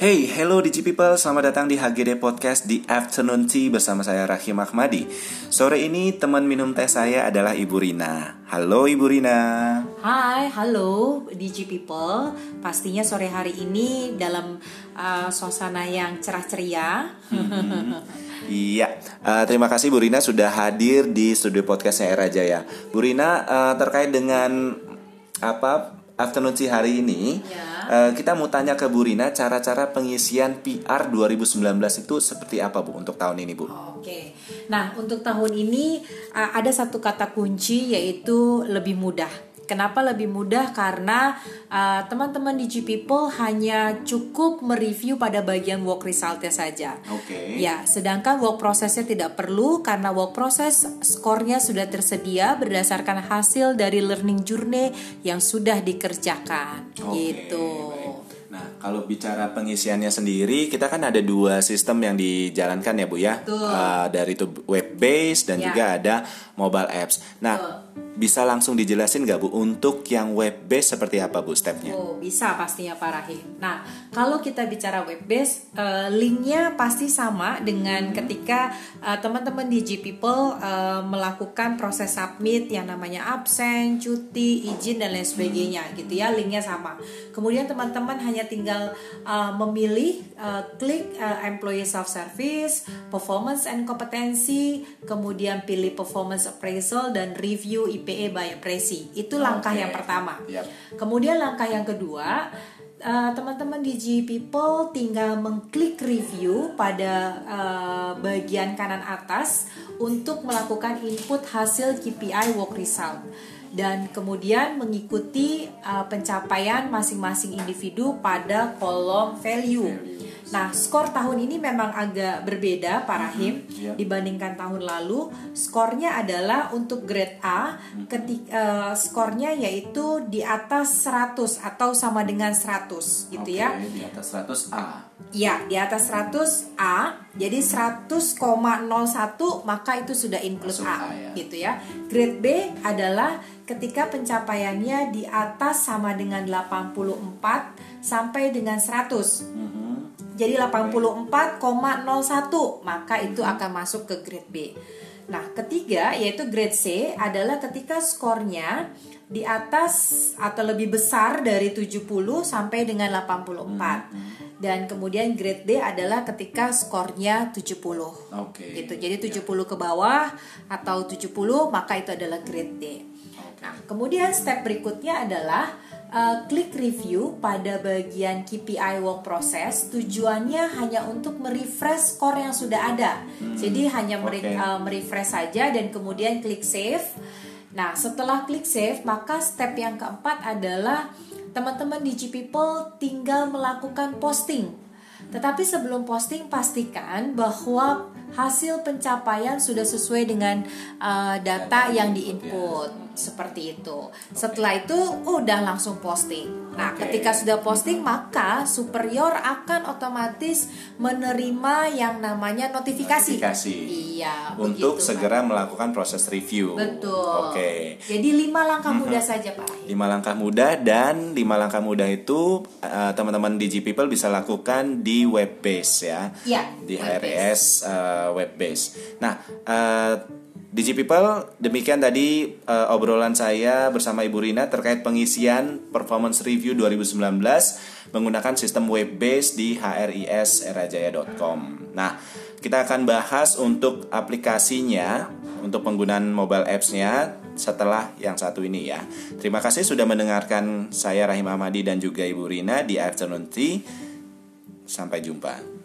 Hey, hello Digi People, selamat datang di HGD Podcast di Afternoon Tea bersama saya Rahim Ahmadi. Sore ini teman minum teh saya adalah Ibu Rina. Halo Ibu Rina. Hai, halo Digi People. Pastinya sore hari ini dalam uh, suasana yang cerah ceria. Iya, uh, terima kasih Bu Rina sudah hadir di studio podcastnya Era Jaya Bu Rina, uh, terkait dengan apa afternoon tea hari ini Ya. Uh, kita mau tanya ke Bu Rina cara-cara pengisian PR 2019 itu seperti apa Bu untuk tahun ini Bu? Oke, nah untuk tahun ini uh, ada satu kata kunci yaitu lebih mudah. Kenapa lebih mudah? Karena uh, teman-teman di G People hanya cukup mereview pada bagian work resultnya saja. Oke. Ya, sedangkan work prosesnya tidak perlu karena work proses skornya sudah tersedia berdasarkan hasil dari learning journey yang sudah dikerjakan. Oke, gitu. baik. Nah, kalau bicara pengisiannya sendiri, kita kan ada dua sistem yang dijalankan ya, Bu ya. Betul. Uh, dari itu web based dan Ya. juga ada mobile apps. Nah, bisa langsung dijelasin nggak Bu untuk yang web based seperti apa Bu stepnya? Oh, bisa pastinya Pak Rahim. Nah, kalau kita bicara web base, eh, linknya pasti sama dengan ketika eh, teman-teman di G People eh, melakukan proses submit yang namanya absen, cuti, izin dan lain sebagainya, gitu ya. Linknya sama. Kemudian teman-teman hanya tinggal eh, memilih eh, klik eh, employee self service, performance and kompetensi, kemudian pilih performance appraisal dan review IPA by Presi. Itu langkah Oke. yang pertama. Yap. Kemudian langkah yang kedua, eh, teman-teman di G People tinggal mengklik review pada eh, bagian kanan atas untuk melakukan input hasil KPI work result dan kemudian mengikuti eh, pencapaian masing-masing individu pada kolom value. Nah, skor tahun ini memang agak berbeda, Pak Rahim, iya. dibandingkan tahun lalu. Skornya adalah untuk grade A, ketik, eh, skornya yaitu di atas 100 atau sama dengan 100 gitu ya. Oke, di atas 100 A. Ya, di atas 100 A, jadi 100,01 maka itu sudah include Masuk A, A, ya. gitu ya. Grade B adalah ketika pencapaiannya di atas sama dengan 84 sampai dengan 100. Mhm. Jadi 84,01 maka itu akan masuk ke grade B. Nah, ketiga yaitu grade C adalah ketika skornya di atas atau lebih besar dari 70 sampai dengan 84. Dan kemudian grade D adalah ketika skornya 70. Oke. Gitu. Jadi 70 ke bawah atau 70 maka itu adalah grade D. Nah, kemudian step berikutnya adalah uh, klik review pada bagian KPI work process. Tujuannya hanya untuk merefresh skor yang sudah ada. Jadi hanya mere- oke. uh, merefresh saja dan kemudian klik save. Nah, setelah klik save, maka step yang keempat adalah teman-teman di G People tinggal melakukan posting. Tetapi sebelum posting pastikan bahwa hasil pencapaian sudah sesuai dengan uh, data yang diinput seperti itu. Setelah itu udah langsung posting. Nah, ketika sudah posting maka superior akan otomatis menerima yang namanya notifikasi. Notifikasi. Iya, Untuk begitu, Pak. segera melakukan proses review. Betul. Oke. Jadi lima langkah mudah saja Pak. Lima langkah mudah dan lima langkah mudah itu uh, teman-teman Digi People bisa lakukan di web base ya Iya, di HRS uh, web base. Nah, uh, Digi People demikian tadi uh, obrolan saya bersama Ibu Rina terkait pengisian performance review 2019 menggunakan sistem web base di hriserajaya.com. Nah, kita akan bahas untuk aplikasinya untuk penggunaan mobile apps-nya setelah yang satu ini ya. Terima kasih sudah mendengarkan saya Rahim Ahmadi dan juga Ibu Rina di Afternoon Tea. Sampai jumpa.